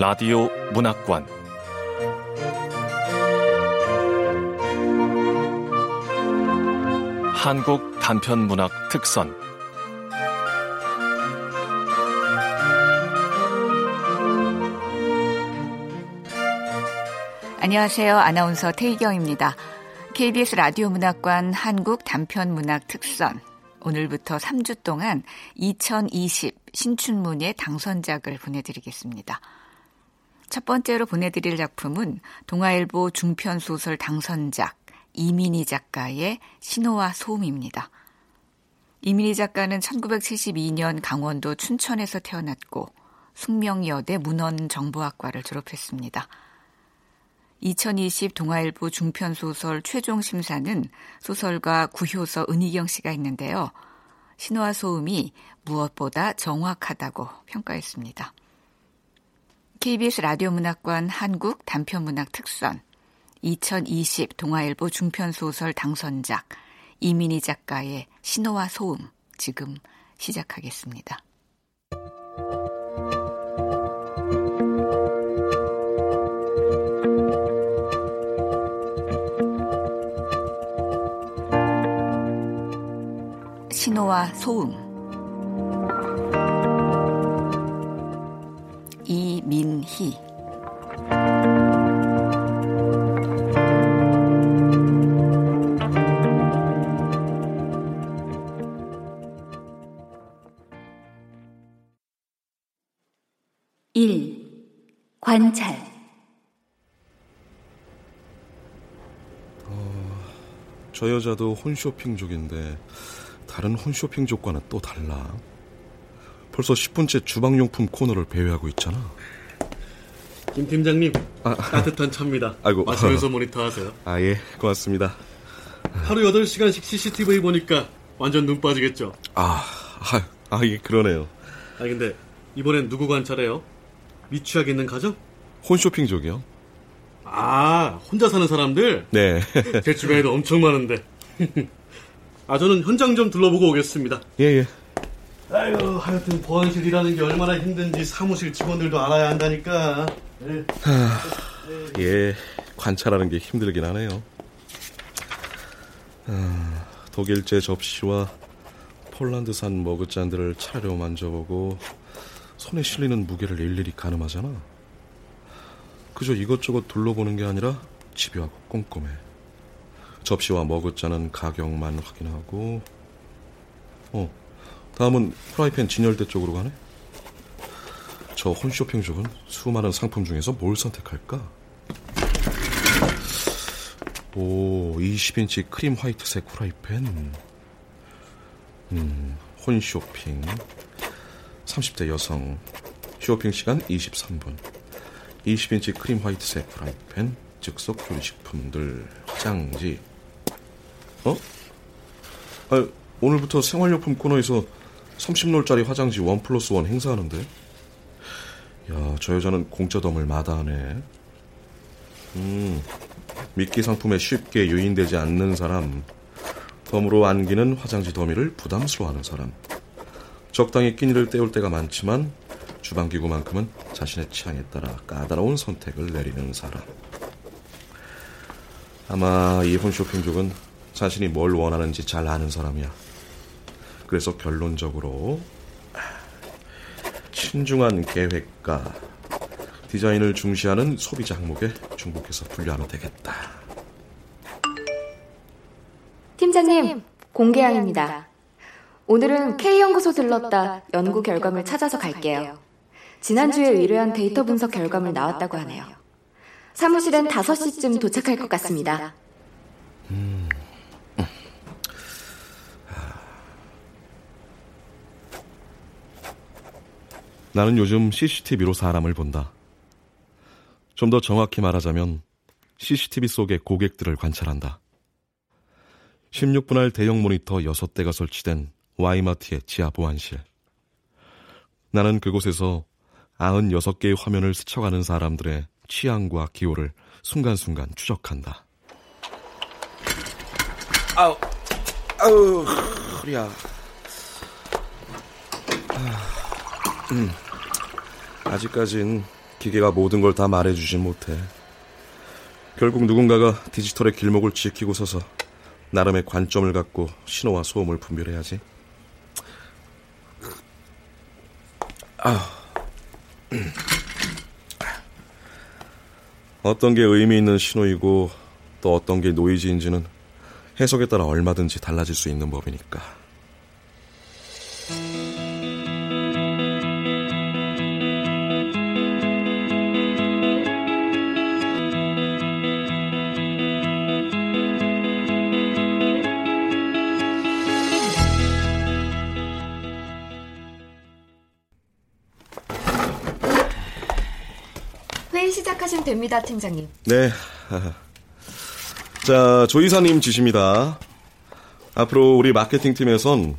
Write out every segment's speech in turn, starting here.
라디오 문학관 한국 단편 문학 특선 안녕하세요. 아나운서 태희경입니다. KBS 라디오 문학관 한국 단편 문학 특선 오늘부터 3주 동안 2020 신춘문예 당선작을 보내드리겠습니다. 첫 번째로 보내드릴 작품은 동아일보 중편소설 당선작 이민희 작가의 신호와 소음입니다. 이민희 작가는 1972년 강원도 춘천에서 태어났고 숙명여대 문헌정보학과를 졸업했습니다. 2020 동아일보 중편소설 최종 심사는 소설가 구효서 은희경 씨가 있는데요. 신호와 소음이 무엇보다 정확하다고 평가했습니다. KBS 라디오 문학관 한국 단편문학 특선 2020 동아일보 중편소설 당선작 이민희 작가의 신호와 소음 지금 시작하겠습니다. 신호와 소음 이민희 일 관찰 어, 저 여자도 홈쇼핑족인데 다른 홈쇼핑족과는 또 달라. 벌써 10분째 주방용품 코너를 배회하고 있잖아. 김 팀장님, 아, 따뜻한 차입니다. 아이고. 마시면서 모니터하세요. 아, 예, 고맙습니다. 하루 8시간씩 CCTV 보니까 완전 눈 빠지겠죠? 아, 아, 아, 예, 그러네요. 아, 근데 이번엔 누구 관찰해요? 미취학 있는 가정? 홈쇼핑족이요. 아, 혼자 사는 사람들? 네. 제 주변에도 엄청 많은데. 아, 저는 현장 좀 둘러보고 오겠습니다. 예, 예. 아유, 하여튼 보안실 일하는 게 얼마나 힘든지 사무실 직원들도 알아야 한다니까. 네. 하, 예, 관찰하는 게 힘들긴 하네요. 아, 독일제 접시와 폴란드산 머그잔들을 차례로 만져보고 손에 실리는 무게를 일일이 가늠하잖아. 그저 이것저것 둘러보는 게 아니라 집요하고 꼼꼼해. 접시와 머그잔은 가격만 확인하고 어 다음은 프라이팬 진열대 쪽으로 가네 저 홈쇼핑 쪽은 수많은 상품 중에서 뭘 선택할까? 오 20인치 크림 화이트색 프라이팬. 음 홈쇼핑. 30대 여성. 쇼핑 시간 23분. 20인치 크림 화이트색 프라이팬 즉석 조리식품들. 화장지. 어? 아, 오늘부터 생활용품 코너에서 30롤짜리 화장지 one plus one 행사하는데? 야, 저 여자는 공짜 덤을 마다하네. 음, 미끼 상품에 쉽게 유인되지 않는 사람, 덤으로 안기는 화장지 더미를 부담스러워하는 사람, 적당히 끼니를 때울 때가 많지만 주방기구만큼은 자신의 취향에 따라 까다로운 선택을 내리는 사람. 아마 이 홈쇼핑족은 자신이 뭘 원하는지 잘 아는 사람이야. 그래서 결론적으로 신중한 계획과 디자인을 중시하는 소비자 항목에 중복해서 분류하면 되겠다. 팀장님, 공개항입니다. 오늘은 K연구소 들렀다 연구 결과물 찾아서 갈게요. 지난주에 의뢰한 데이터 분석 결과물 나왔다고 하네요. 사무실엔 5시쯤 도착할 것 같습니다. 나는 요즘 CCTV로 사람을 본다. 좀 더 정확히 말하자면 CCTV 속의 고객들을 관찰한다. 16분할 대형 모니터 6대가 설치된 와이마트의 지하 보안실. 나는 그곳에서 96개의 화면을 스쳐가는 사람들의 취향과 기호를 순간순간 추적한다. 아우, 아우, 허리야. 아, 음. 아직까진 기계가 모든 걸 다 말해주진 못해. 결국 누군가가 디지털의 길목을 지키고 서서 나름의 관점을 갖고 신호와 소음을 분별해야지. 아. 어떤 게 의미 있는 신호이고 또 어떤 게 노이즈인지는 해석에 따라 얼마든지 달라질 수 있는 법이니까. 됩니다, 팀장님. 네. 자, 조 이사님 지시입니다. 앞으로 우리 마케팅팀에선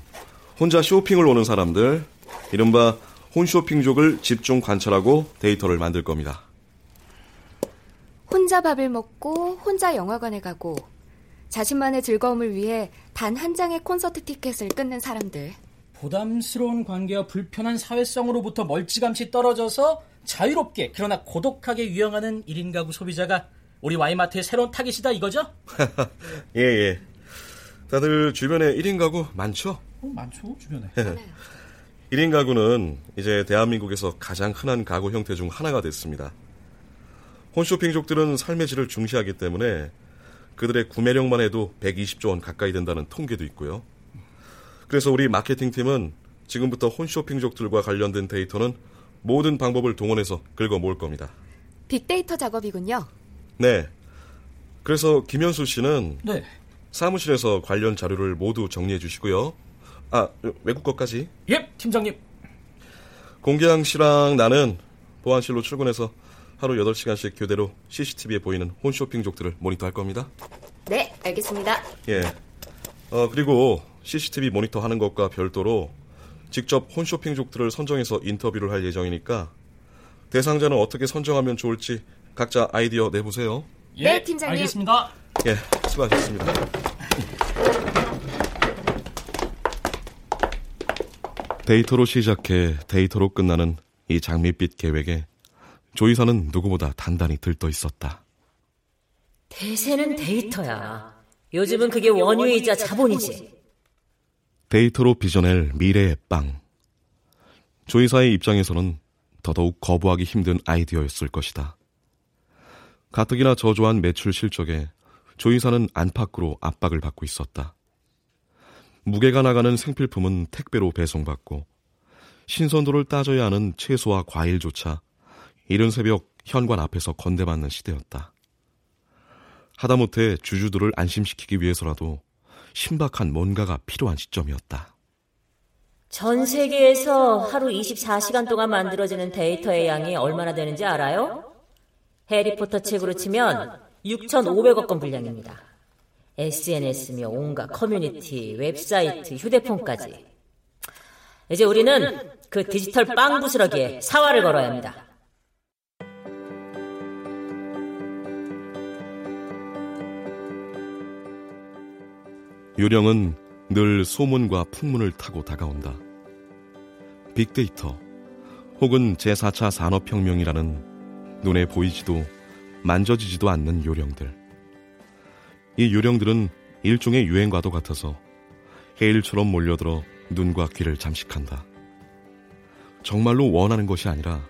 혼자 쇼핑을 오는 사람들, 이른바 홈쇼핑족을 집중 관찰하고 데이터를 만들 겁니다. 혼자 밥을 먹고 혼자 영화관에 가고 자신만의 즐거움을 위해 단 한 장의 콘서트 티켓을 끊는 사람들. 부담스러운 관계와 불편한 사회성으로부터 멀찌감치 떨어져서 자유롭게 그러나 고독하게 유영하는 1인 가구 소비자가 우리 와이마트의 새로운 타깃이다 이거죠? 예, 예. 다들 주변에 1인 가구 많죠? 어, 많죠, 주변에. 1인 가구는 이제 대한민국에서 가장 흔한 가구 형태 중 하나가 됐습니다. 홈쇼핑족들은 삶의 질을 중시하기 때문에 그들의 구매력만 해도 120조 원 가까이 된다는 통계도 있고요. 그래서 우리 마케팅팀은 지금부터 홈쇼핑족들과 관련된 데이터는 모든 방법을 동원해서 긁어 모을 겁니다. 빅데이터 작업이군요. 네. 그래서 김현수 씨는 네. 사무실에서 관련 자료를 모두 정리해 주시고요. 아, 외국 것까지. 예, 팀장님. 공기양 씨랑 나는 보안실로 출근해서 하루 8시간씩 교대로 CCTV에 보이는 홈쇼핑족들을 모니터할 겁니다. 네, 알겠습니다. 예. 어, 그리고 CCTV 모니터 하는 것과 별도로 직접 홈쇼핑족들을 선정해서 인터뷰를 할 예정이니까 대상자는 어떻게 선정하면 좋을지 각자 아이디어 내보세요. 예, 네, 팀장님. 알겠습니다. 예, 수고하셨습니다. 데이터로 시작해 데이터로 끝나는 이 장밋빛 계획에 조이사는 누구보다 단단히 들떠 있었다. 대세는 데이터야. 요즘은 그게 원유이자 자본이지. 데이터로 빚어낼 미래의 빵. 조이사의 입장에서는 더더욱 거부하기 힘든 아이디어였을 것이다. 가뜩이나 저조한 매출 실적에 조이사는 안팎으로 압박을 받고 있었다. 무게가 나가는 생필품은 택배로 배송받고 신선도를 따져야 하는 채소와 과일조차 이른 새벽 현관 앞에서 건대받는 시대였다. 하다못해 주주들을 안심시키기 위해서라도 신박한 뭔가가 필요한 시점이었다. 전 세계에서 하루 24시간 동안 만들어지는 데이터의 양이 얼마나 되는지 알아요? 해리포터 책으로 치면 6,500억 권 분량입니다. SNS며 온갖 커뮤니티, 웹사이트, 휴대폰까지. 이제 우리는 그 디지털 빵 부스러기에 사활을 걸어야 합니다. 유령은 늘 소문과 풍문을 타고 다가온다. 빅데이터 혹은 제4차 산업혁명이라는 눈에 보이지도 만져지지도 않는 요령들. 이 요령들은 일종의 유행과도 같아서 해일처럼 몰려들어 눈과 귀를 잠식한다. 정말로 원하는 것이 아니라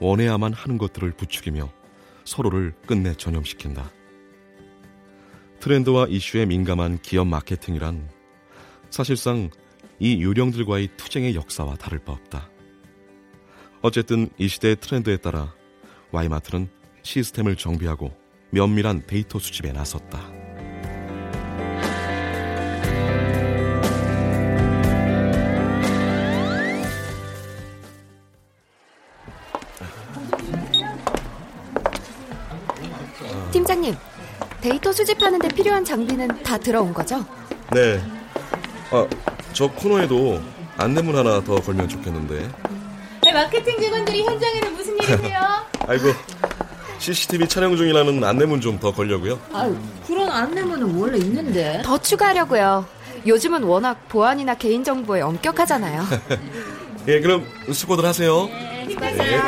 원해야만 하는 것들을 부추기며 서로를 끝내 전염시킨다. 트렌드와 이슈에 민감한 기업 마케팅이란 사실상 이 유령들과의 투쟁의 역사와 다를 바 없다. 어쨌든 이 시대의 트렌드에 따라 와이마트는 시스템을 정비하고 면밀한 데이터 수집에 나섰다. 데이터 수집하는 데 필요한 장비는 다 들어온 거죠? 네. 아, 저 코너에도 안내문 하나 더 걸면 좋겠는데. 네, 마케팅 직원들이 현장에는 무슨 일이세요? 아이고, CCTV 촬영 중이라는 안내문 좀 더 걸려고요. 아유, 그런 안내문은 원래 있는데. 더 추가하려고요. 요즘은 워낙 보안이나 개인정보에 엄격하잖아요. 예, 그럼 수고들 하세요. 수고하세요.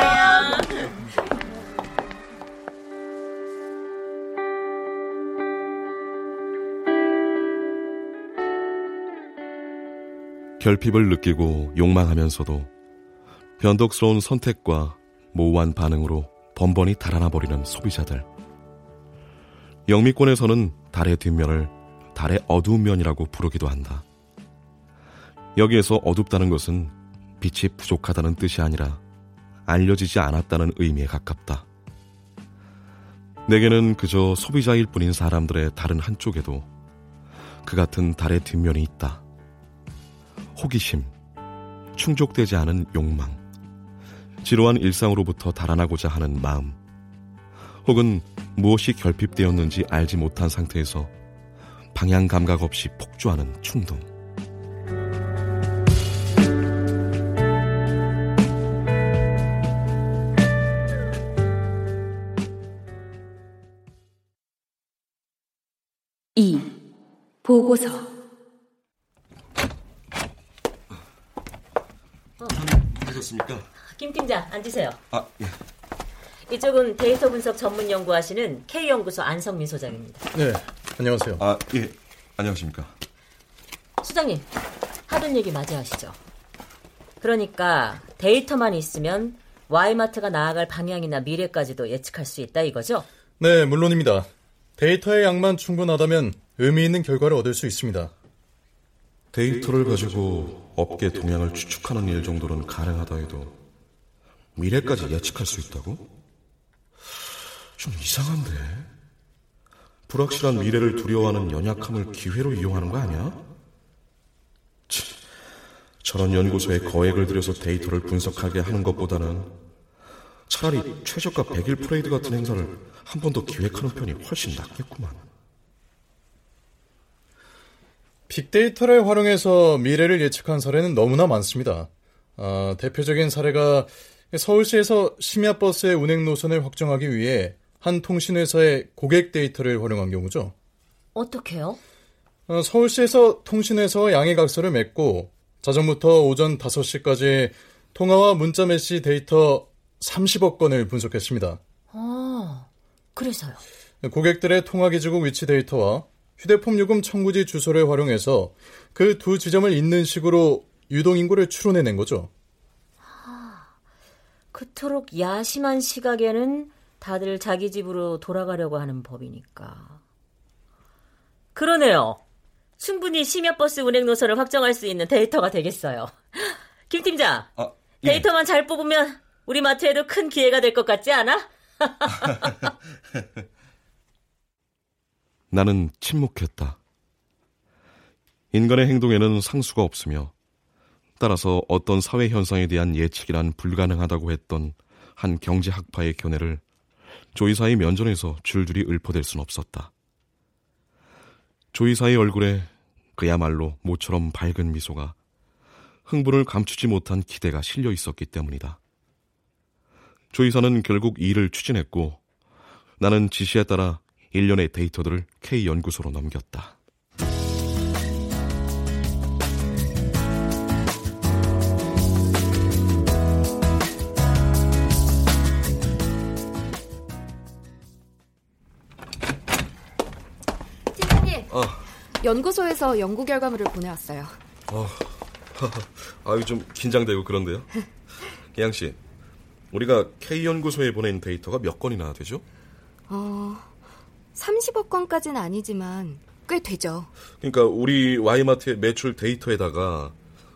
결핍을 느끼고 욕망하면서도 변덕스러운 선택과 모호한 반응으로 번번이 달아나 버리는 소비자들. 영미권에서는 달의 뒷면을 달의 어두운 면이라고 부르기도 한다. 여기에서 어둡다는 것은 빛이 부족하다는 뜻이 아니라 알려지지 않았다는 의미에 가깝다. 내게는 그저 소비자일 뿐인 사람들의 다른 한쪽에도 그 같은 달의 뒷면이 있다. 호기심, 충족되지 않은 욕망, 지루한 일상으로부터 달아나고자 하는 마음, 혹은 무엇이 결핍되었는지 알지 못한 상태에서 방향 감각 없이 폭주하는 충동. 이 보고서 하셨습니까? 김 팀장 앉으세요. 아, 예. 이쪽은 데이터 분석 전문 연구하시는 K연구소 안성민 소장입니다. 네, 안녕하세요. 아, 예. 안녕하십니까? 소장님, 하던 얘기 맞이 하시죠? 그러니까 데이터만 있으면 Y마트가 나아갈 방향이나 미래까지도 예측할 수 있다 이거죠? 네, 물론입니다. 데이터의 양만 충분하다면 의미 있는 결과를 얻을 수 있습니다. 데이터를 가지고 업계 동향을 추측하는 일 정도는 가능하다 해도 미래까지 예측할 수 있다고? 좀 이상한데? 불확실한 미래를 두려워하는 연약함을 기회로 이용하는 거 아니야? 치, 저런 연구소에 거액을 들여서 데이터를 분석하게 하는 것보다는 차라리 최저가 100일 퍼레이드 같은 행사를 한 번 더 기획하는 편이 훨씬 낫겠구만. 빅데이터를 활용해서 미래를 예측한 사례는 너무나 많습니다. 아, 대표적인 사례가 서울시에서 심야버스의 운행 노선을 확정하기 위해 한 통신회사의 고객 데이터를 활용한 경우죠. 어떻게요? 어, 서울시에서 통신회사와 양해각서를 맺고 자정부터 오전 5시까지 통화와 문자 메시지 데이터 30억 건을 분석했습니다. 아, 그래서요. 고객들의 통화 기지국 위치 데이터와 휴대폰 요금 청구지 주소를 활용해서 그 두 지점을 잇는 식으로 유동인구를 추론해낸 거죠. 그토록 야심한 시각에는 다들 자기 집으로 돌아가려고 하는 법이니까. 그러네요. 충분히 심야버스 운행 노선을 확정할 수 있는 데이터가 되겠어요. 김 팀장, 아, 예. 데이터만 잘 뽑으면 우리 마트에도 큰 기회가 될 것 같지 않아? 나는 침묵했다. 인간의 행동에는 상수가 없으며 따라서 어떤 사회 현상에 대한 예측이란 불가능하다고 했던 한 경제학파의 견해를 조이사의 면전에서 줄줄이 읊어댈 순 없었다. 조이사의 얼굴에 그야말로 모처럼 밝은 미소가 흥분을 감추지 못한 기대가 실려 있었기 때문이다. 조이사는 결국 일을 추진했고 나는 지시에 따라 일련의 데이터들을 K연구소로 넘겼다. 팀장님, 어. 연구소에서 연구 결과물을 보내왔어요. 어, 아유 좀 긴장되고 그런데요. 기양 씨, 우리가 K 연구소에 보낸 데이터가 몇 건이나 되죠? 어, 30억 건까지는 아니지만 꽤 되죠. 그러니까 우리 와이마트의 매출 데이터에다가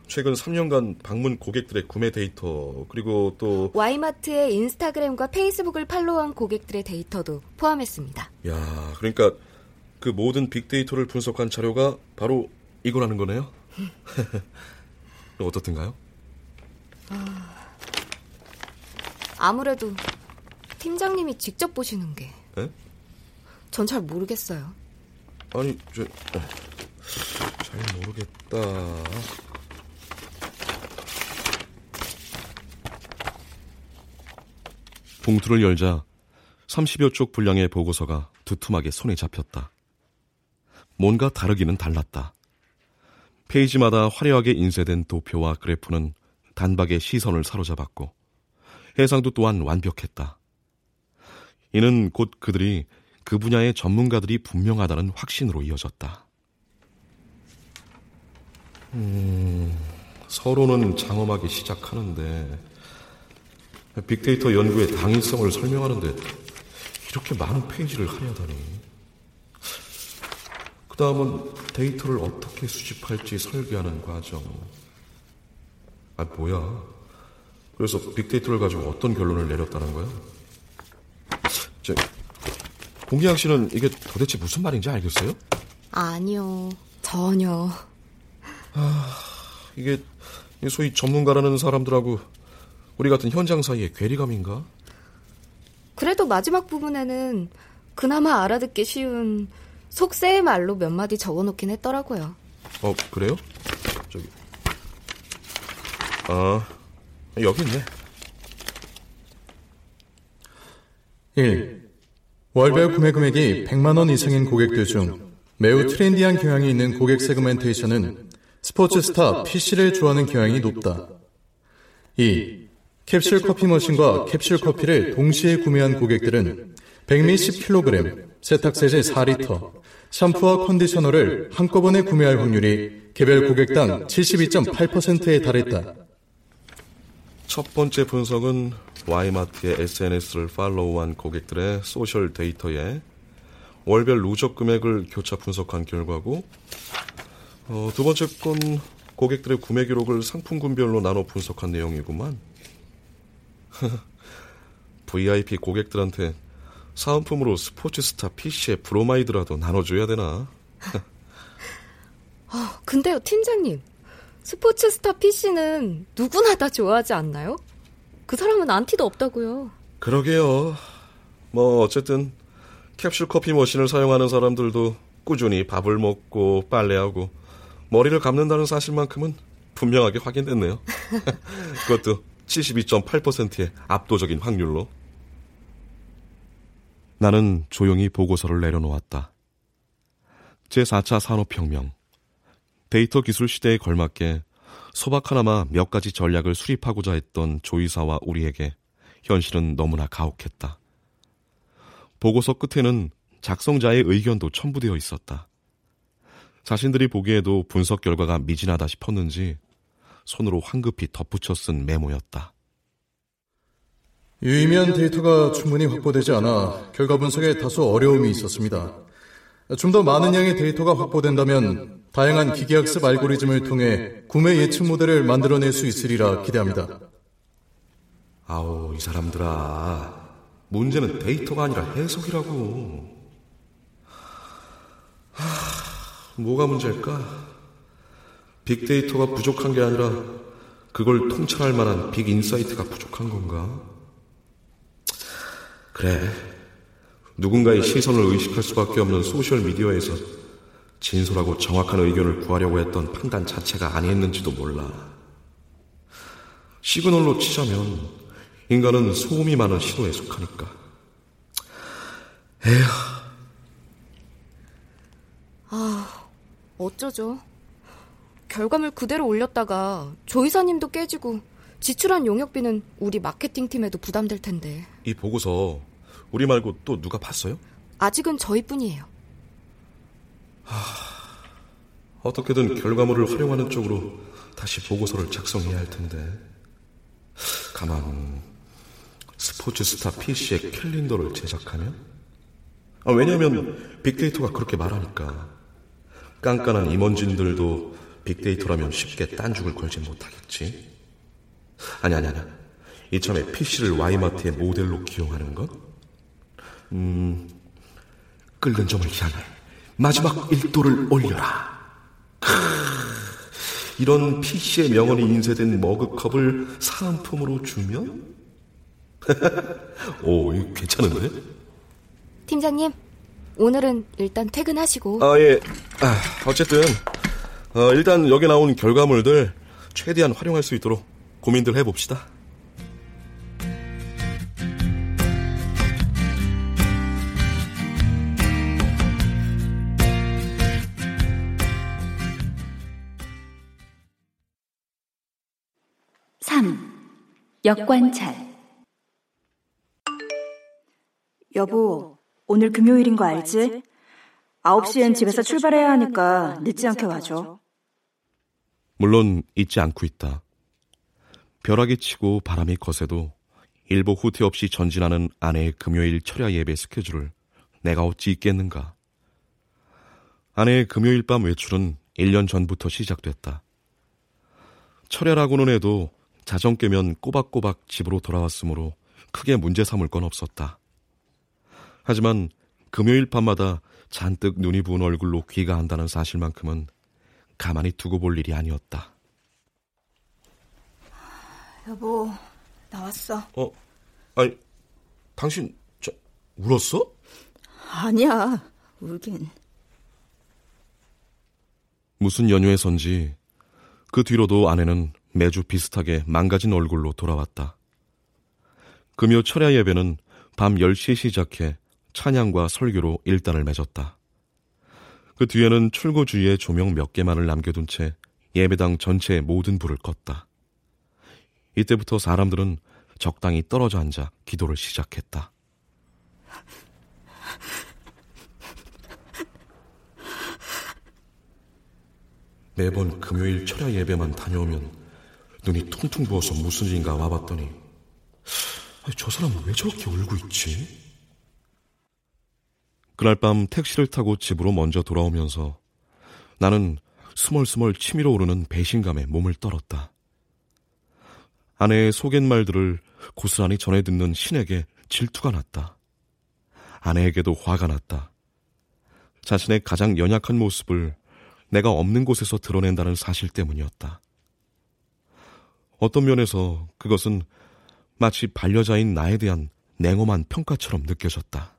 최근 3년간 방문 고객들의 구매 데이터 그리고 또 와이마트의 인스타그램과 페이스북을 팔로우한 고객들의 데이터도 포함했습니다. 야, 그러니까 그 모든 빅데이터를 분석한 자료가 바로 이거라는 거네요. 어떻든가요? 아무래도 팀장님이 직접 보시는 게. 에? 전 잘 모르겠어요. 아니, 저, 어, 잘 모르겠다. 봉투를 열자 30여 쪽 분량의 보고서가 두툼하게 손에 잡혔다. 뭔가 다르기는 달랐다. 페이지마다 화려하게 인쇄된 도표와 그래프는 단박에 시선을 사로잡았고 해상도 또한 완벽했다. 이는 곧 그들이 그 분야의 전문가들이 분명하다는 확신으로 이어졌다. 음, 서로는 장엄하게 시작하는데 빅데이터 연구의 당위성을 설명하는데 이렇게 많은 페이지를 하려다니. 그 다음은 데이터를 어떻게 수집할지 설계하는 과정. 아, 뭐야. 그래서 빅데이터를 가지고 어떤 결론을 내렸다는 거야? 저, 공기양 씨는 이게 도대체 무슨 말인지 알겠어요? 아니요. 전혀. 아, 이게 소위 전문가라는 사람들하고 우리 같은 현장 사이의 괴리감인가? 그래도 마지막 부분에는 그나마 알아듣기 쉬운 속세의 말로 몇 마디 적어놓긴 했더라고요. 어, 그래요? 저기. 아, 여기 있네. 1. 월별 구매 금액이 100만 원 이상인 고객들 중 매우 트렌디한 경향이 있는 고객 segmentation은 스포츠 스타 P씨를 좋아하는 경향이 높다. 2. 캡슐 커피 머신과 캡슐 커피를 동시에 구매한 고객들은 100ml 10kg, 세탁세제 4리터, 샴푸와 컨디셔너를 한꺼번에 구매할 확률이 개별 고객당 72.8%에 달했다. 첫 번째 분석은 와이마트의 SNS를 팔로우한 고객들의 social 데이터에 월별 누적 금액을 교차 분석한 결과고, 어, 두 번째 건 고객들의 구매 기록을 상품군별로 나눠 분석한 내용이구만. VIP 고객들한테 사은품으로 스포츠스타 P씨의 브로마이드라도 나눠줘야 되나? 아, 근데요, 팀장님. 스포츠스타 PC는 누구나 다 좋아하지 않나요? 그 사람은 안티도 없다고요. 그러게요. 뭐 어쨌든 캡슐 커피 머신을 사용하는 사람들도 꾸준히 밥을 먹고 빨래하고 머리를 감는다는 사실만큼은 분명하게 확인됐네요. 그것도 72.8%의 압도적인 확률로. 나는 조용히 보고서를 내려놓았다. 제4차 산업혁명. 데이터 기술 시대에 걸맞게 소박하나마 몇 가지 전략을 수립하고자 했던 조이사와 우리에게 현실은 너무나 가혹했다. 보고서 끝에는 작성자의 의견도 첨부되어 있었다. 자신들이 보기에도 분석 결과가 미진하다 싶었는지 손으로 황급히 덧붙여 쓴 메모였다. 유의미한 데이터가 충분히 확보되지 않아 결과 분석에 다소 어려움이 있었습니다. 좀 더 많은 양의 데이터가 확보된다면 다양한 기계학습 알고리즘을 통해 구매 예측 모델을 만들어낼 수 있으리라 기대합니다. 아우, 이 사람들아. 문제는 데이터가 아니라 해석이라고. 하, 뭐가 문제일까? 빅데이터가 부족한 게 아니라 그걸 통찰할 만한 big insight가 부족한 건가? 그래. 누군가의 시선을 의식할 수밖에 없는 소셜 미디어에서 진솔하고 정확한 의견을 구하려고 했던 판단 자체가 아니었는지도 몰라. 시그널로 치자면 인간은 소음이 많은 시도에 속하니까. 에휴. 아, 어쩌죠. 결과물 그대로 올렸다가 조이사님도 깨지고 지출한 용역비는 우리 마케팅팀에도 부담될 텐데. 이 보고서 우리 말고 또 누가 봤어요? 아직은 저희뿐이에요. 하... 어떻게든 결과물을 활용하는 쪽으로 다시 보고서를 작성해야 할 텐데. 가만 스포츠 스타 PC의 캘린더를 제작하면? 아, 왜냐하면 빅데이터가 그렇게 말하니까. 깐깐한 임원진들도 빅데이터라면 쉽게 딴죽을 걸지 못하겠지. 아니, 아니, 아니. 이참에 PC를 와이마트의 모델로 기용하는 것? 음, 끓는 점을 향해 마지막 1도를 올려라. 크, 이런 PC의 명언이 인쇄된 머그컵을 사은품으로 주면? 오, 괜찮은데? 팀장님, 오늘은 일단 퇴근하시고. 아, 예. 아, 어쨌든, 어, 일단 여기 나온 결과물들 최대한 활용할 수 있도록 고민들 해봅시다. 역관찰 여보, 오늘 금요일인 거 알지? 9시엔 집에서 출발해야 하니까 늦지 않게 와줘. 물론 잊지 않고 있다. 벼락이 치고 바람이 거세도 일보 후퇴 없이 전진하는 아내의 금요일 철야 예배 스케줄을 내가 어찌 있겠는가. 아내의 금요일 밤 외출은 1년 전부터 시작됐다. 철야라고는 해도 자정 깨면 꼬박꼬박 집으로 돌아왔으므로 크게 문제 삼을 건 없었다. 하지만 금요일 밤마다 잔뜩 눈이 부은 얼굴로 귀가 한다는 사실만큼은 가만히 두고 볼 일이 아니었다. 여보, 나왔어. 어, 아니, 당신, 저, 울었어? 아니야, 울긴. 무슨 연유에선지 그 뒤로도 아내는 매주 비슷하게 망가진 얼굴로 돌아왔다. 금요 철야 예배는 밤 10시에 시작해 찬양과 설교로 일단을 맺었다. 그 뒤에는 출구 주위에 조명 몇 개만을 남겨둔 채 예배당 전체의 모든 불을 껐다. 이때부터 사람들은 적당히 떨어져 앉아 기도를 시작했다. 매번 금요일 철야 예배만 다녀오면 눈이 퉁퉁 부어서 무슨 일인가 와봤더니 저 사람은 왜 저렇게 울고 있지? 그날 밤 택시를 타고 집으로 먼저 돌아오면서 나는 스멀스멀 치밀어 오르는 배신감에 몸을 떨었다. 아내의 속갯말들을 고스란히 전해 듣는 신에게 질투가 났다. 아내에게도 화가 났다. 자신의 가장 연약한 모습을 내가 없는 곳에서 드러낸다는 사실 때문이었다. 어떤 면에서 그것은 마치 반려자인 나에 대한 냉엄한 평가처럼 느껴졌다.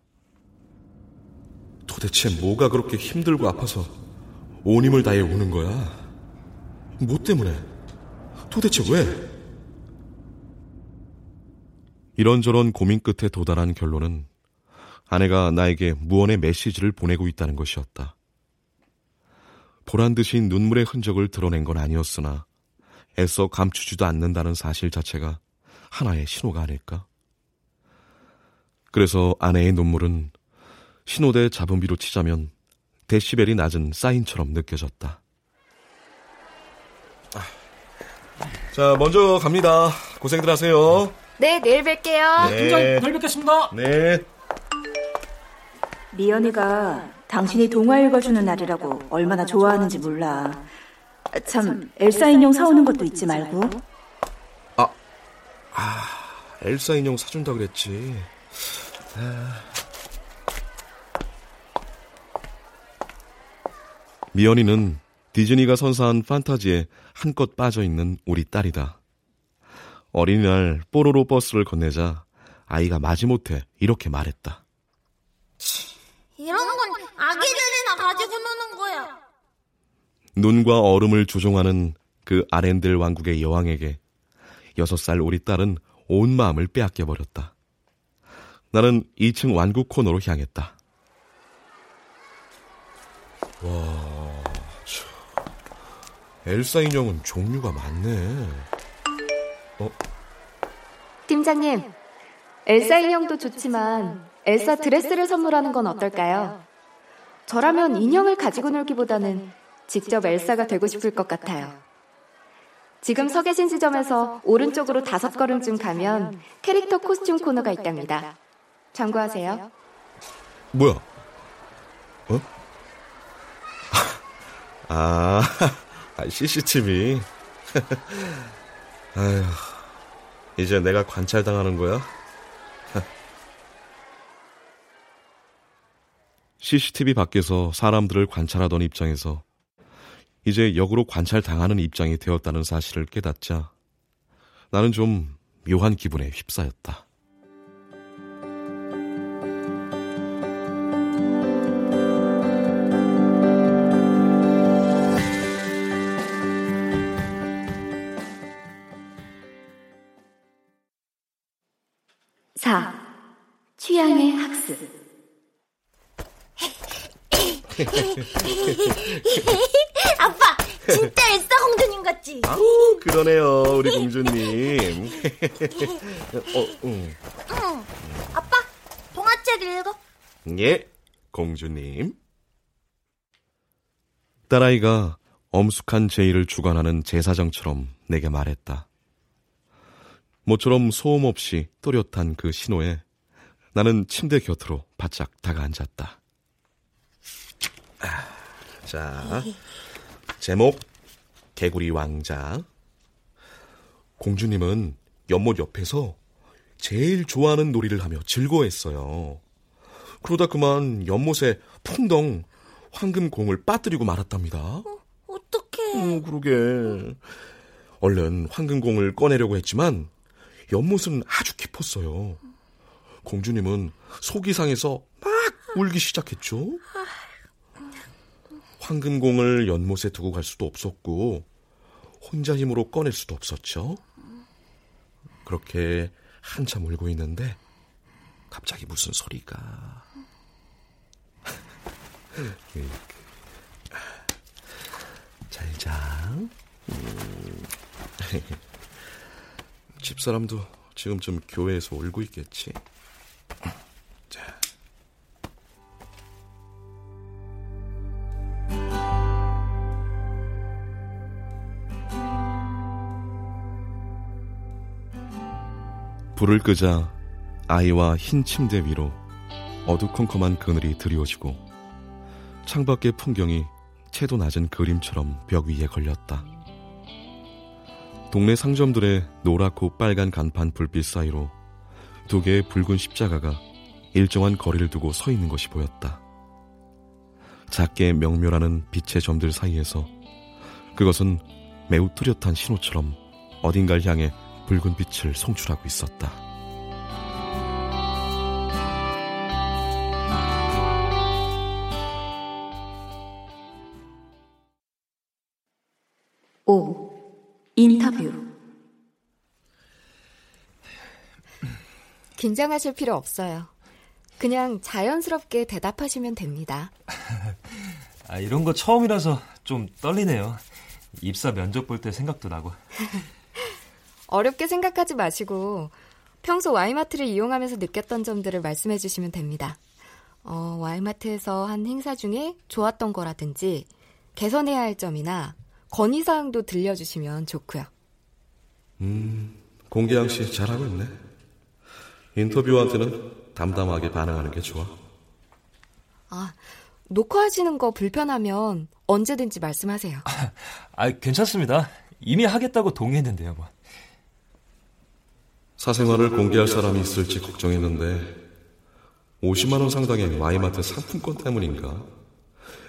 도대체 뭐가 그렇게 힘들고 아파서 온 힘을 다해 우는 거야? 뭐 때문에? 도대체 왜? 이런저런 고민 끝에 도달한 결론은 아내가 나에게 무언의 메시지를 보내고 있다는 것이었다. 보란 듯이 눈물의 흔적을 드러낸 건 아니었으나 애써 감추지도 않는다는 사실 자체가 하나의 신호가 아닐까? 그래서 아내의 눈물은 신호대 잡음비로 치자면 데시벨이 낮은 사인처럼 느껴졌다. 자, 먼저 갑니다. 고생들 하세요. 네, 내일 뵐게요. 네. 팀장, 내일 뵙겠습니다. 네. 미연이가 당신이 동화 읽어주는 날이라고 얼마나 좋아하는지 몰라. 참, 엘사 인형 사오는 것도 잊지 말고. 아, 아, 엘사 인형 사준다 그랬지. 아. 미연이는 디즈니가 선사한 판타지에 한껏 빠져있는 우리 딸이다. 어린이날 뽀로로 버스를 건네자 아이가 마지못해 이렇게 말했다. 이런 건 아기들이나 가지고 노는 거야. 눈과 얼음을 조종하는 그 아렌델 왕국의 여왕에게 여섯 살 우리 딸은 온 마음을 빼앗겨 버렸다. 나는 2층 완국 코너로 향했다. 와, 참. 엘사 인형은 종류가 많네. 어? 팀장님, 엘사 인형도 좋지만 엘사 드레스를 선물하는 건 어떨까요? 저라면 인형을 가지고 놀기보다는 직접 엘사가 되고 싶을 것 같아요. 지금 서 계신 지점에서 오른쪽으로 다섯 걸음쯤 가면 캐릭터 코스튬 코너가 있답니다. 참고하세요. 뭐야? 어? 아, CCTV. 아휴, 이제 내가 관찰당하는 거야? CCTV 밖에서 사람들을 관찰하던 입장에서 이제 역으로 관찰당하는 입장이 되었다는 사실을 깨닫자 나는 좀 묘한 기분에 휩싸였다. 공주님. 어, 음. 응. 아빠, 동화책 읽어. 예, 공주님. 딸아이가 엄숙한 제의를 주관하는 제사장처럼 내게 말했다. 모처럼 소음 없이 또렷한 그 신호에 나는 침대 곁으로 바짝 다가앉았다. 자, 제목 개구리 왕자. 공주님은 연못 옆에서 제일 좋아하는 놀이를 하며 즐거워했어요. 그러다 그만 연못에 풍덩 황금공을 빠뜨리고 말았답니다. 어, 어떡해. 어, 그러게. 얼른 황금공을 꺼내려고 했지만 연못은 아주 깊었어요. 공주님은 속이 상해서 막 울기 시작했죠. 황금공을 연못에 두고 갈 수도 없었고 혼자 힘으로 꺼낼 수도 없었죠. 그렇게 한참 울고 있는데 갑자기 무슨 소리가? 잘자 음. 집사람도 지금쯤 교회에서 울고 있겠지? 자 불을 끄자 아이와 흰 침대 위로 어두컴컴한 그늘이 드리워지고 창밖의 풍경이 채도 낮은 그림처럼 벽 위에 걸렸다. 동네 상점들의 노랗고 빨간 간판 불빛 사이로 두 개의 붉은 십자가가 일정한 거리를 두고 서 있는 것이 보였다. 작게 명멸하는 빛의 점들 사이에서 그것은 매우 뚜렷한 신호처럼 어딘가를 향해 붉은 빛을 송출하고 있었다. 오 인터뷰 긴장하실 필요 없어요. 그냥 자연스럽게 대답하시면 됩니다. 아, 이런 거 처음이라서 좀 떨리네요. 입사 면접 볼 때 생각도 나고. 어렵게 생각하지 마시고 평소 와이마트를 이용하면서 느꼈던 점들을 말씀해 주시면 됩니다. 어, 와이마트에서 한 행사 중에 좋았던 거라든지 개선해야 할 점이나 건의사항도 들려주시면 좋고요. 음, 공기양 씨 잘하고 있네. 인터뷰한테는 담담하게 반응하는 게 좋아. 아, 녹화하시는 거 불편하면 언제든지 말씀하세요. 아, 괜찮습니다. 이미 하겠다고 동의했는데요, 뭐. 사생활을 공개할 사람이 있을지 걱정했는데 50만 원 상당의 와이마트 상품권 때문인가?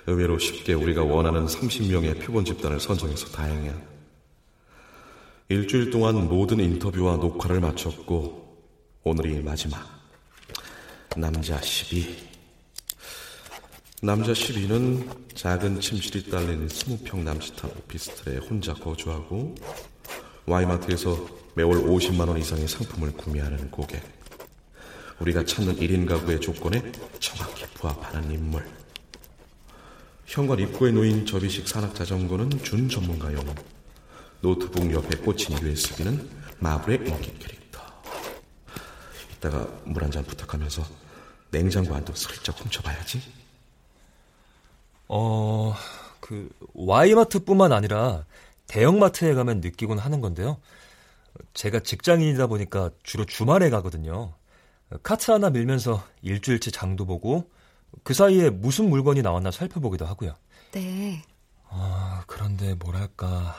의외로 쉽게 우리가 원하는 30명의 표본 집단을 선정해서 다행이야. 일주일 동안 모든 인터뷰와 녹화를 마쳤고 오늘이 마지막. 남자 12. 남자 12는 작은 침실이 딸린 20평 남짓한 오피스텔에 혼자 거주하고 와이마트에서 매월 50만 원 이상의 상품을 구매하는 고객. 우리가 찾는 1인 가구의 조건에 정확히 부합하는 인물. 현관 입구에 놓인 접이식 산악 자전거는 준 전문가용. 노트북 옆에 꽂힌 USB는 마블의 인기 캐릭터. 이따가 물 한 잔 부탁하면서 냉장고 안도 슬쩍 훔쳐봐야지. 어, 그 와이마트뿐만 아니라 대형마트에 가면 느끼곤 하는 건데요. 제가 직장인이다 보니까 주로 주말에 가거든요. 카트 하나 밀면서 일주일치 장도 보고 그 사이에 무슨 물건이 나왔나 살펴보기도 하고요. 네. 아, 그런데 뭐랄까.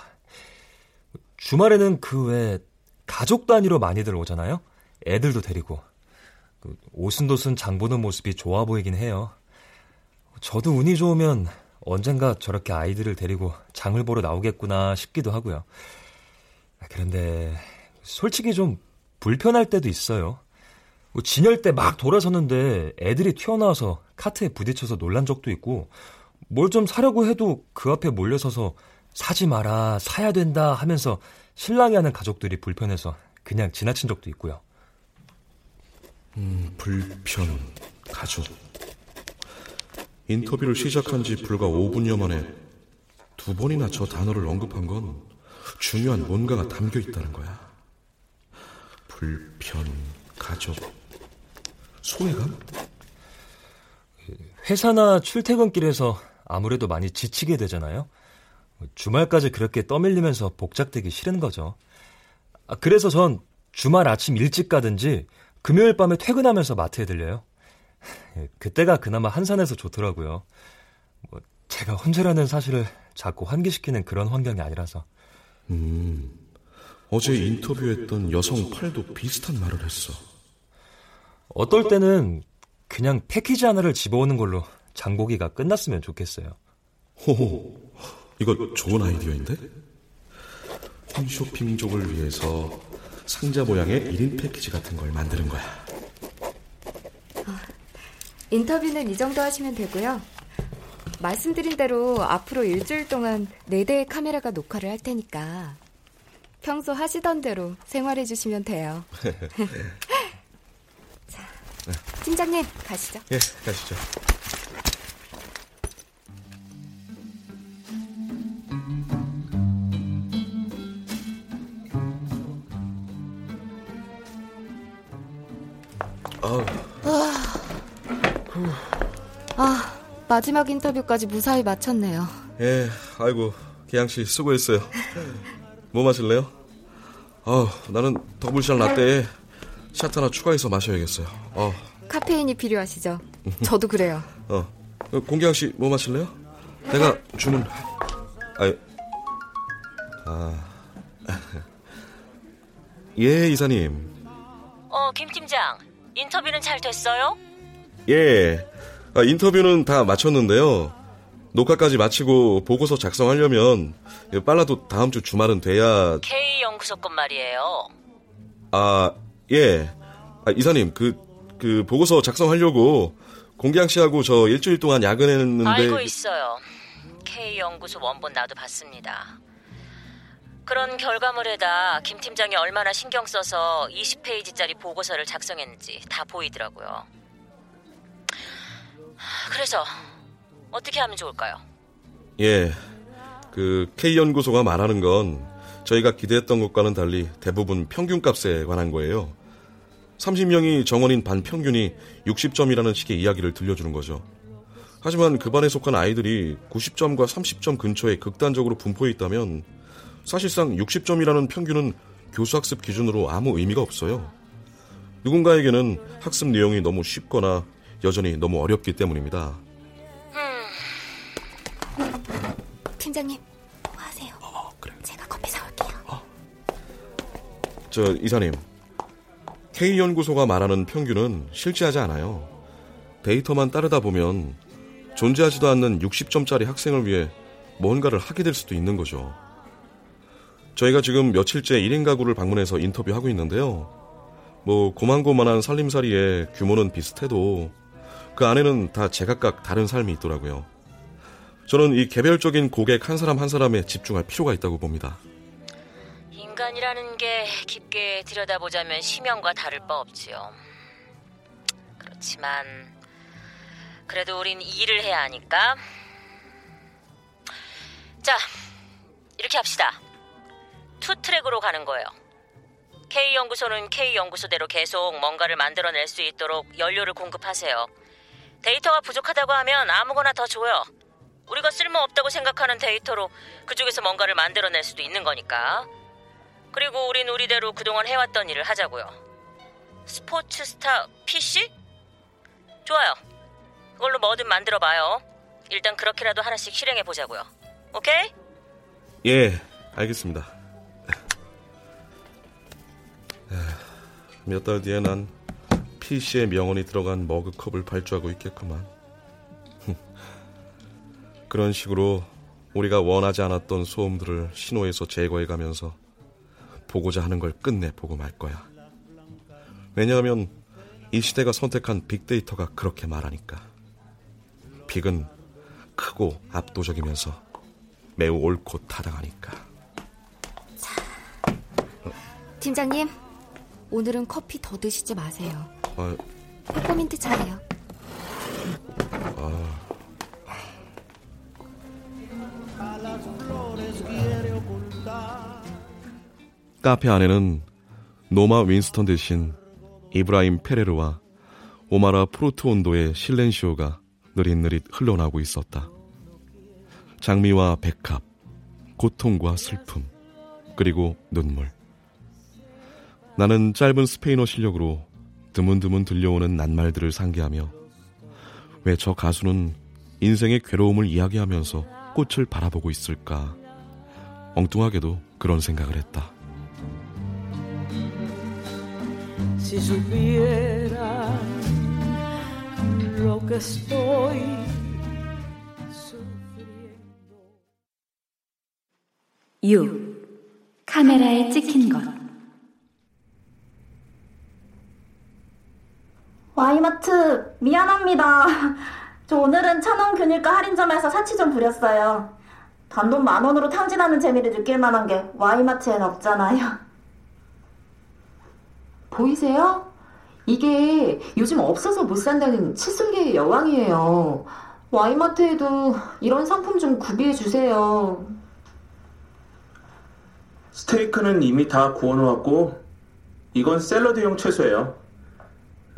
주말에는 그 외 가족 단위로 많이들 오잖아요. 애들도 데리고. 그 오순도순 장 보는 모습이 좋아 보이긴 해요. 저도 운이 좋으면 언젠가 저렇게 아이들을 데리고 장을 보러 나오겠구나 싶기도 하고요. 그런데 솔직히 좀 불편할 때도 있어요. 뭐 진열 때 막 돌아서는데 애들이 튀어나와서 카트에 부딪혀서 놀란 적도 있고 뭘 좀 사려고 해도 그 앞에 몰려서서 사지 마라, 사야 된다 하면서 실랑이 하는 가족들이 불편해서 그냥 지나친 적도 있고요. 음, 불편, 가족. 인터뷰를 시작한 지 불과 5분여 만에 두 번이나 저 단어를 언급한 건 중요한 뭔가가 담겨 있다는 거야. 불편, 가족, 소외감? 회사나 출퇴근길에서 아무래도 많이 지치게 되잖아요. 주말까지 그렇게 떠밀리면서 복작되기 싫은 거죠. 아, 그래서 전 주말 아침 일찍 가든지 금요일 밤에 퇴근하면서 마트에 들려요. 그때가 그나마 한산해서 좋더라고요. 뭐 제가 혼자라는 사실을 자꾸 환기시키는 그런 환경이 아니라서. 음, 어제 인터뷰했던 여성 팔도 비슷한 말을 했어. 어떨 때는 그냥 패키지 하나를 집어오는 걸로 장보기가 끝났으면 좋겠어요. 호호, 이거 좋은 아이디어인데? 홈쇼핑족을 위해서 상자 모양의 1인 패키지 같은 걸 만드는 거야. 인터뷰는 이 정도 하시면 되고요. 말씀드린 대로 앞으로 일주일 동안 4대의 카메라가 녹화를 할 테니까 평소 하시던 대로 생활해 주시면 돼요. 자, 팀장님 가시죠. 예, 가시죠. 마지막 인터뷰까지 무사히 마쳤네요. 예, 아이고, 기양 씨 수고했어요. 뭐 마실래요? 아, 나는 더블샷 라떼에 샷 하나 추가해서 마셔야겠어요. 어. 카페인이 필요하시죠? 저도 그래요. 어, 공기양 씨 뭐 마실래요? 내가 주문. 아, 아, 예, 이사님. 어, 김 팀장. 인터뷰는 잘 됐어요? 예. 아, 인터뷰는 다 마쳤는데요. 녹화까지 마치고 보고서 작성하려면 빨라도 다음 주 주말은 돼야 K 연구소 건 말이에요. 아, 예. 아, 이사님, 그, 그 보고서 작성하려고 공기양 씨하고 저 일주일 동안 야근했는데 알고 있어요. K 연구소 원본 나도 봤습니다. 그런 결과물에다 김 팀장이 얼마나 신경 써서 20페이지짜리 보고서를 작성했는지 다 보이더라고요. 그래서 어떻게 하면 좋을까요? 예. 그 K연구소가 말하는 건 저희가 기대했던 것과는 달리 대부분 평균값에 관한 거예요. 30명이 정원인 반 평균이 60점이라는 식의 이야기를 들려주는 거죠. 하지만 그 반에 속한 아이들이 90점과 30점 근처에 극단적으로 분포해 있다면 사실상 60점이라는 평균은 교수학습 기준으로 아무 의미가 없어요. 누군가에게는 학습 내용이 너무 쉽거나 여전히 너무 어렵기 때문입니다. 팀장님, 뭐 하세요? 어, 그래. 제가 커피 사올게요. 저 이사님, K연구소가 말하는 평균은 실제하지 않아요. 데이터만 따르다 보면 존재하지도 않는 60점짜리 학생을 위해 뭔가를 하게 될 수도 있는 거죠. 저희가 지금 며칠째 1인 가구를 방문해서 인터뷰하고 있는데요. 뭐 고만고만한 살림살이에 규모는 비슷해도 그 안에는 다 제각각 다른 삶이 있더라고요. 저는 이 개별적인 고객 한 사람 한 사람에 집중할 필요가 있다고 봅니다. 인간이라는 게 깊게 들여다보자면 심형과 다를 바 없지요. 그렇지만 그래도 우린 일을 해야 하니까. 자, 이렇게 합시다. two track으로 가는 거예요. K연구소는 K연구소대로 계속 뭔가를 만들어낼 수 있도록 연료를 공급하세요. 데이터가 부족하다고 하면 아무거나 더 줘요. 우리가 쓸모없다고 생각하는 데이터로 그쪽에서 뭔가를 만들어낼 수도 있는 거니까. 그리고 우린 우리대로 그동안 해왔던 일을 하자고요. 스포츠 스타 P씨? 좋아요. 그걸로 뭐든 만들어 봐요. 일단 그렇게라도 하나씩 실행해 보자고요. 오케이? 예, 알겠습니다. 몇 달 뒤에 난 PC의 명언이 들어간 머그컵을 발주하고 있겠구만. 그런 식으로 우리가 원하지 않았던 소음들을 신호에서 제거해 가면서 보고자 하는 걸 끝내 보고 말 거야. 왜냐하면 이 시대가 선택한 빅데이터가 그렇게 말하니까. 빅은 크고 압도적이면서 매우 옳고 타당하니까. 팀장님, 오늘은 커피 더 드시지 마세요. 아, 페퍼민트 차예요. 아, 카페 안에는 노마 윈스턴 대신 이브라임 페레르와 오마라 프로트온도의 실렌시오가 느릿느릿 흘러나오고 있었다. 장미와 백합, 고통과 슬픔, 그리고 눈물. 나는 짧은 스페인어 실력으로 드문드문 들려오는 낱말들을 상기하며 왜 저 가수는 인생의 괴로움을 이야기하면서 꽃을 바라보고 있을까? 엉뚱하게도 그런 생각을 했다. Si supiera lo que estoy 유 카메라에 찍힌 것 와이마트 미안합니다. 저 오늘은 천원 균일가 할인점에서 사치 좀 부렸어요. 단돈 만 원으로 탕진하는 재미를 느낄 만한 게 와이마트엔 없잖아요. 보이세요? 이게 요즘 없어서 못 산다는 칫솔계의 여왕이에요. 와이마트에도 이런 상품 좀 구비해 주세요. 스테이크는 이미 다 구워놓았고 이건 샐러드용 채소예요.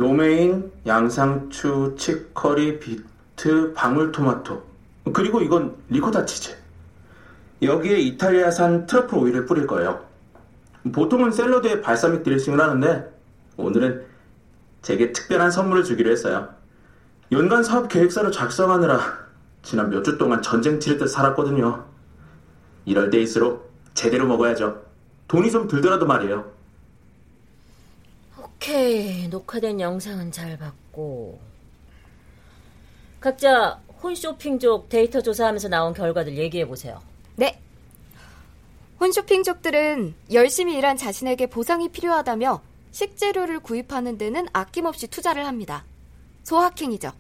로메인, 양상추, 치커리, 비트, 방울토마토 그리고 이건 리코타 치즈. 여기에 이탈리아산 트러플 오일을 뿌릴 거예요. 보통은 샐러드에 발사믹 드레싱을 하는데 오늘은 제게 특별한 선물을 주기로 했어요. 연간 사업 계획서를 작성하느라 지난 몇 주 동안 전쟁 치르듯 살았거든요. 이럴 때일수록 제대로 먹어야죠. 돈이 좀 들더라도 말이에요. 오케이. 녹화된 영상은 잘 봤고. 각자 홈쇼핑족 데이터 조사하면서 나온 결과들 얘기해 보세요. 네. 홈쇼핑족들은 열심히 일한 자신에게 보상이 필요하다며 식재료를 구입하는 데는 아낌없이 투자를 합니다. 소확행이죠.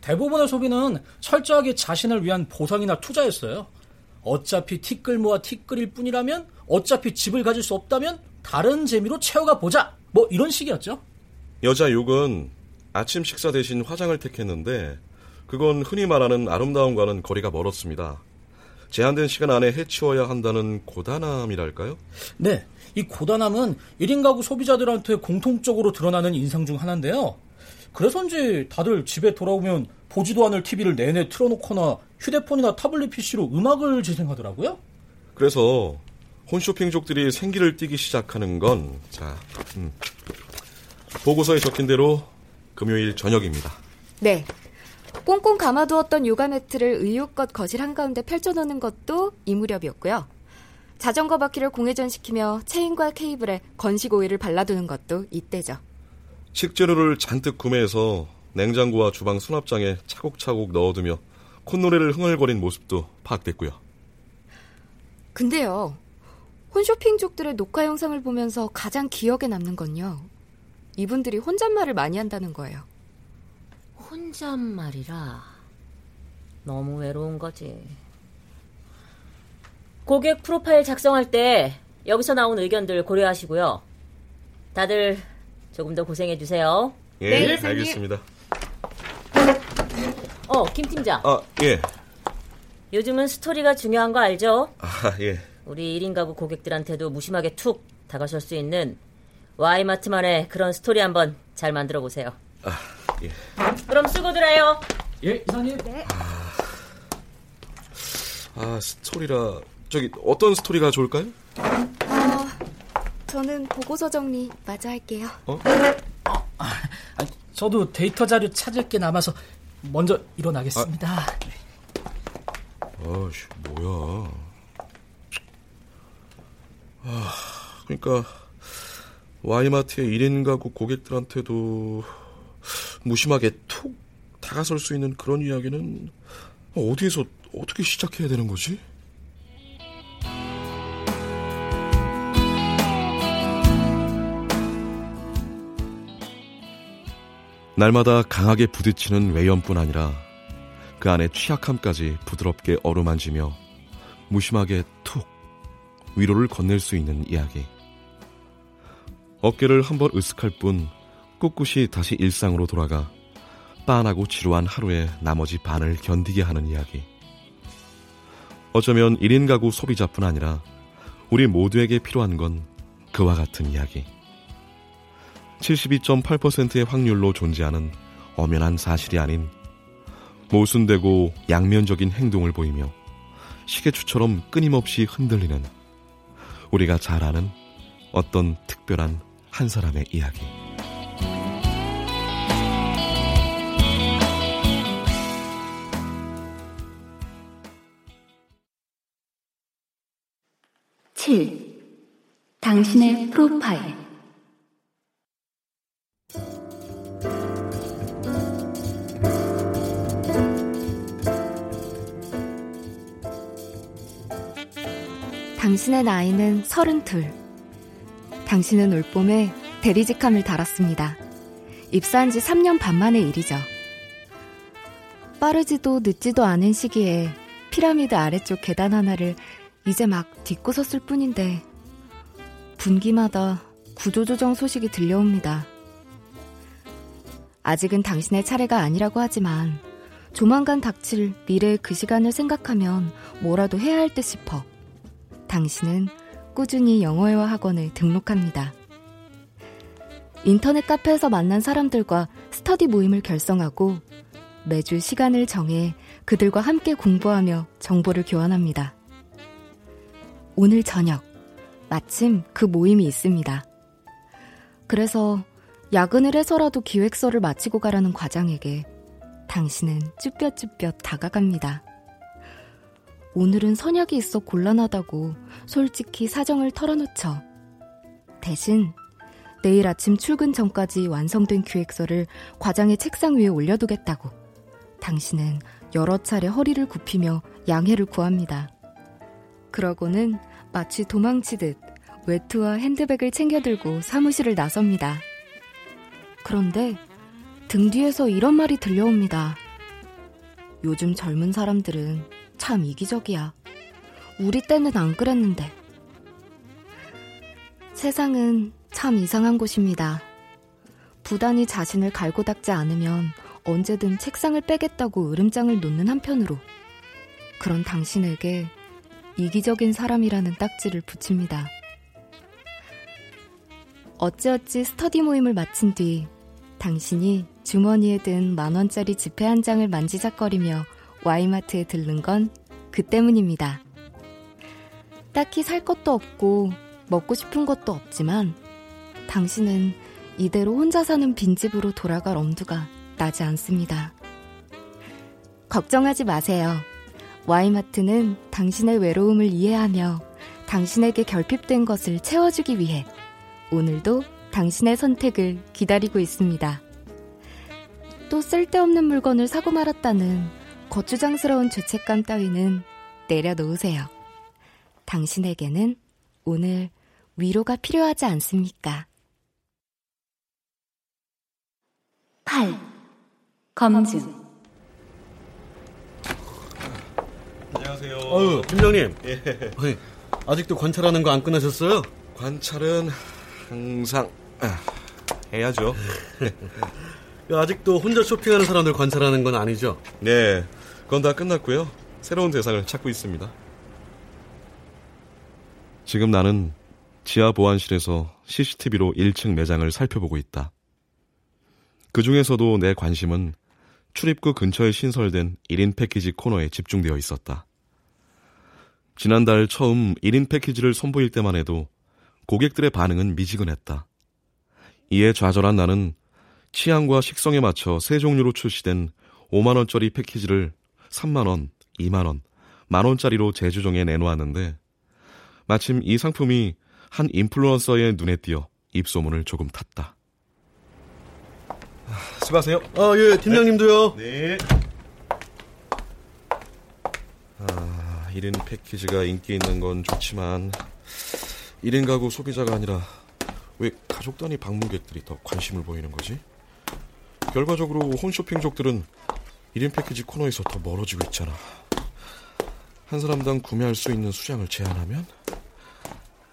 대부분의 소비는 철저하게 자신을 위한 보상이나 투자였어요. 어차피 티끌 모아 티끌일 뿐이라면 어차피 집을 가질 수 없다면 다른 재미로 채워가 보자. 뭐 이런 식이었죠. 여자 욕은 아침 식사 대신 화장을 택했는데 그건 흔히 말하는 아름다움과는 거리가 멀었습니다. 제한된 시간 안에 해치워야 한다는 고단함이랄까요? 네. 이 고단함은 1인 가구 소비자들한테 공통적으로 드러나는 인상 중 하나인데요. 그래서인지 다들 집에 돌아오면 보지도 않을 TV를 내내 틀어놓거나 휴대폰이나 타블릿 PC로 음악을 재생하더라고요. 그래서 홈쇼핑족들이 생기를 띠기 시작하는 건, 자, 음, 보고서에 적힌 대로 금요일 저녁입니다. 네. 꽁꽁 감아두었던 요가 매트를 의욕껏 거실 한가운데 펼쳐놓는 것도 이 무렵이었고요. 자전거 바퀴를 공회전시키며 체인과 케이블에 건식 오일을 발라두는 것도 이때죠. 식재료를 잔뜩 구매해서 냉장고와 주방 수납장에 차곡차곡 넣어두며 콧노래를 흥얼거린 모습도 파악됐고요. 근데요, 홈쇼핑족들의 녹화 영상을 보면서 가장 기억에 남는 건요. 이분들이 혼잣말을 많이 한다는 거예요. 혼잣말이라 너무 외로운 거지. 고객 프로파일 작성할 때 여기서 나온 의견들 고려하시고요. 다들 조금 더 고생해 주세요. 예, 네, 알겠습니다. 어, 김 팀장. 아, 예. 요즘은 스토리가 중요한 거 알죠? 아, 예. 우리 1인 가구 고객들한테도 무심하게 툭 다가설 수 있는 와이마트만의 그런 스토리 한번 잘 만들어 보세요. 아, 예. 그럼 수고들 해요. 예, 이사님. 네. 아, 아, 스토리라 저기 어떤 스토리가 좋을까요? 어, 저는 보고서 정리 마저 할게요. 어? 아, 저도 데이터 자료 찾을 게 남아서 먼저 일어나겠습니다. 아, 아씨, 뭐야. 아, 그러니까 와이마트의 1인 가구 고객들한테도 무심하게 툭 다가설 수 있는 그런 이야기는 어디에서 어떻게 시작해야 되는 거지? 날마다 강하게 부딪히는 외연뿐 아니라 그 안에 취약함까지 부드럽게 어루만지며 무심하게 툭 위로를 건넬 수 있는 이야기. 어깨를 한번 으쓱할 뿐 꿋꿋이 다시 일상으로 돌아가 빤하고 지루한 하루의 나머지 반을 견디게 하는 이야기. 어쩌면 1인 가구 소비자뿐 아니라 우리 모두에게 필요한 건 그와 같은 이야기. 72.8%의 확률로 존재하는 엄연한 사실이 아닌 모순되고 양면적인 행동을 보이며 시계추처럼 끊임없이 흔들리는 우리가 잘 아는 어떤 특별한 한 사람의 이야기. 칠. 당신의 프로파일. 당신의 나이는 서른둘. 당신은 올봄에 대리직함을 달았습니다. 입사한 지 3년 반 만의 일이죠. 빠르지도 늦지도 않은 시기에 피라미드 아래쪽 계단 하나를 이제 막 딛고 섰을 뿐인데 분기마다 구조조정 소식이 들려옵니다. 아직은 당신의 차례가 아니라고 하지만 조만간 닥칠 미래의 그 시간을 생각하면 뭐라도 해야 할 듯 싶어 당신은 꾸준히 영어회화 학원을 등록합니다. 인터넷 카페에서 만난 사람들과 스터디 모임을 결성하고 매주 시간을 정해 그들과 함께 공부하며 정보를 교환합니다. 오늘 저녁, 마침 그 모임이 있습니다. 그래서 야근을 해서라도 기획서를 마치고 가라는 과장에게 당신은 쭈뼛쭈뼛 다가갑니다. 오늘은 선약이 있어 곤란하다고 솔직히 사정을 털어놓죠. 대신 내일 아침 출근 전까지 완성된 기획서를 과장의 책상 위에 올려두겠다고 당신은 여러 차례 허리를 굽히며 양해를 구합니다. 그러고는 마치 도망치듯 외투와 핸드백을 챙겨들고 사무실을 나섭니다. 그런데 등 뒤에서 이런 말이 들려옵니다. 요즘 젊은 사람들은 참 이기적이야. 우리 때는 안 그랬는데. 세상은 참 이상한 곳입니다. 부단히 자신을 갈고 닦지 않으면 언제든 책상을 빼겠다고 으름장을 놓는 한편으로 그런 당신에게 이기적인 사람이라는 딱지를 붙입니다. 어찌어찌 스터디 모임을 마친 뒤 당신이 주머니에 든 만원짜리 지폐 한 장을 만지작거리며 와이마트에 들른 건 그 때문입니다. 딱히 살 것도 없고 먹고 싶은 것도 없지만 당신은 이대로 혼자 사는 빈집으로 돌아갈 엄두가 나지 않습니다. 걱정하지 마세요. 와이마트는 당신의 외로움을 이해하며 당신에게 결핍된 것을 채워주기 위해 오늘도 당신의 선택을 기다리고 있습니다. 또 쓸데없는 물건을 사고 말았다는 거추장스러운 죄책감 따위는 내려놓으세요. 당신에게는 오늘 위로가 필요하지 않습니까? 8. 검증 안녕하세요. 어유 팀장님. 예. 어이, 아직도 관찰하는 거 안 끝나셨어요? 관찰은 항상 아, 해야죠. 아직도 혼자 쇼핑하는 사람들 관찰하는 건 아니죠? 네, 그건 다 끝났고요. 새로운 대상을 찾고 있습니다. 지금 나는 지하 보안실에서 CCTV로 1층 매장을 살펴보고 있다. 그 중에서도 내 관심은 출입구 근처에 신설된 1인 패키지 코너에 집중되어 있었다. 지난달 처음 1인 패키지를 선보일 때만 해도 고객들의 반응은 미지근했다. 이에 좌절한 나는 취향과 식성에 맞춰 세 종류로 출시된 5만원짜리 패키지를 3만원, 2만원, 만원짜리로 재조정해 내놓았는데 마침 이 상품이 한 인플루언서의 눈에 띄어 입소문을 조금 탔다. 수고하세요. 아, 예, 팀장님도요. 네. 아, 1인 패키지가 인기 있는 건 좋지만 1인 가구 소비자가 아니라 왜 가족 단위 방문객들이 더 관심을 보이는 거지? 결과적으로 홈쇼핑족들은 1인 패키지 코너에서 더 멀어지고 있잖아. 한 사람당 구매할 수 있는 수량을 제한하면?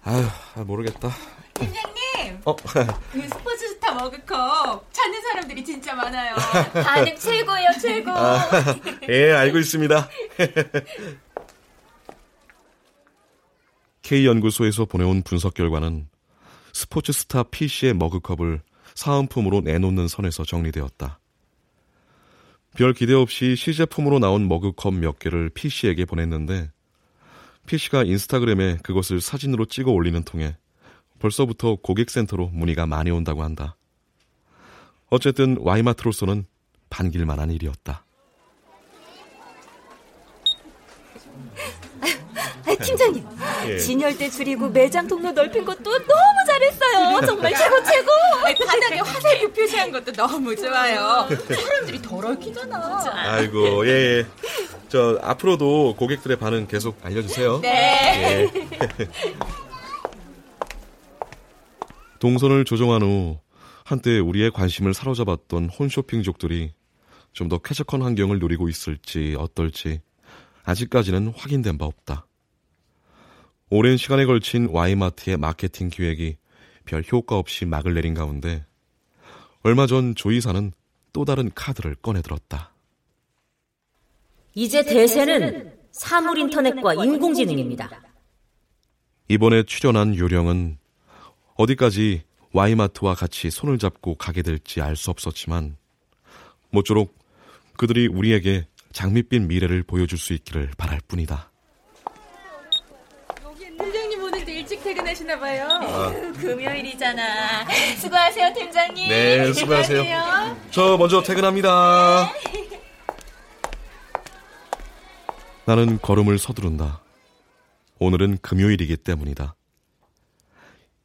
아휴, 모르겠다. 팀장님! 어? 그 스포츠 스타 머그컵 찾는 사람들이 진짜 많아요. 반응 최고예요, 최고. 아, 예, 알고 있습니다. K연구소에서 보내온 분석 결과는 스포츠 스타 P씨의 머그컵을 사은품으로 내놓는 선에서 정리되었다. 별 기대 없이 시제품으로 나온 머그컵 몇 개를 P씨에게 보냈는데 PC가 인스타그램에 그것을 사진으로 찍어 올리는 통에 벌써부터 고객센터로 문의가 많이 온다고 한다. 어쨌든 와이마트로서는 반길만한 일이었다. 아, 팀장님, 예. 진열대 줄이고 매장 통로 넓힌 것도 너무 잘했어요. 정말 최고 최고. 바닥에 화살표 표시한 것도 너무 좋아요. 사람들이 덜 얽히잖아. 아이고, 예, 예. 저, 앞으로도 고객들의 반응 계속 알려주세요. 네. 예. 동선을 조정한 후 한때 우리의 관심을 사로잡았던 홈쇼핑족들이 좀 더 쾌적한 환경을 누리고 있을지 어떨지 아직까지는 확인된 바 없다. 오랜 시간에 걸친 와이마트의 마케팅 기획이 별 효과 없이 막을 내린 가운데 얼마 전 조이사는 또 다른 카드를 꺼내들었다. 이제 대세는 사물 인터넷과 인공지능입니다. 이번에 출연한 요령은 어디까지 와이마트와 같이 손을 잡고 가게 될지 알 수 없었지만 모쪼록 그들이 우리에게 장밋빛 미래를 보여줄 수 있기를 바랄 뿐이다. 팀장님 오늘도 퇴근하시나 봐요. 아. 금요일이잖아. 수고하세요, 팀장님. 네, 수고하세요. 저 먼저 퇴근합니다. 나는 걸음을 서두른다. 오늘은 금요일이기 때문이다.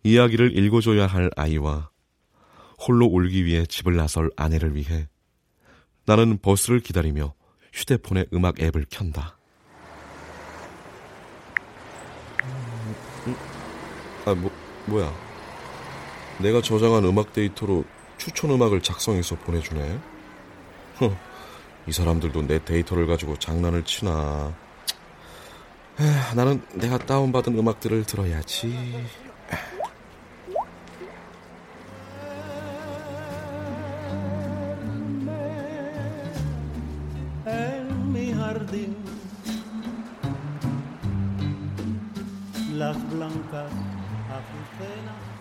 이야기를 읽어줘야 할 아이와 홀로 울기 위해 집을 나설 아내를 위해 나는 버스를 기다리며 휴대폰의 음악 앱을 켠다. 아, 뭐, 뭐야. 내가 저장한 음악 데이터로 추천 음악을 작성해서 보내주네. 허, 이 사람들도 내 데이터를 가지고 장난을 치나. 에휴, 나는 내가 다운받은 음악들을 들어야지.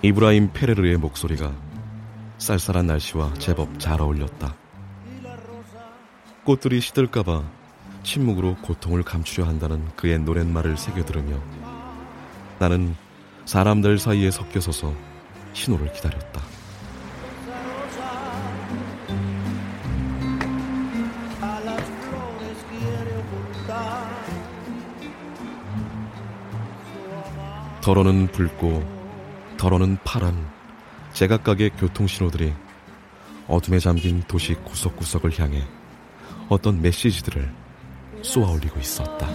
이브라임 페레르의 목소리가 쌀쌀한 날씨와 제법 잘 어울렸다. 꽃들이 시들까봐 침묵으로 고통을 감추려 한다는 그의 노랫말을 새겨 들으며 나는 사람들 사이에 섞여 서서 신호를 기다렸다. 덜어는 붉고 덜어는 파란 제각각의 교통신호들이 어둠에 잠긴 도시 구석구석을 향해 어떤 메시지들을 쏘아 올리고 있었다.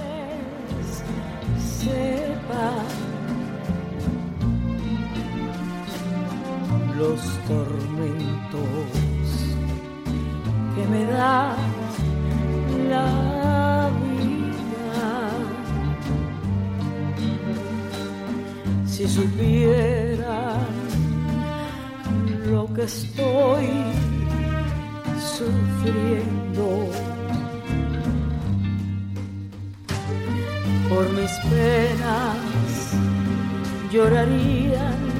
Si supieran lo que estoy sufriendo. Por mis penas llorarían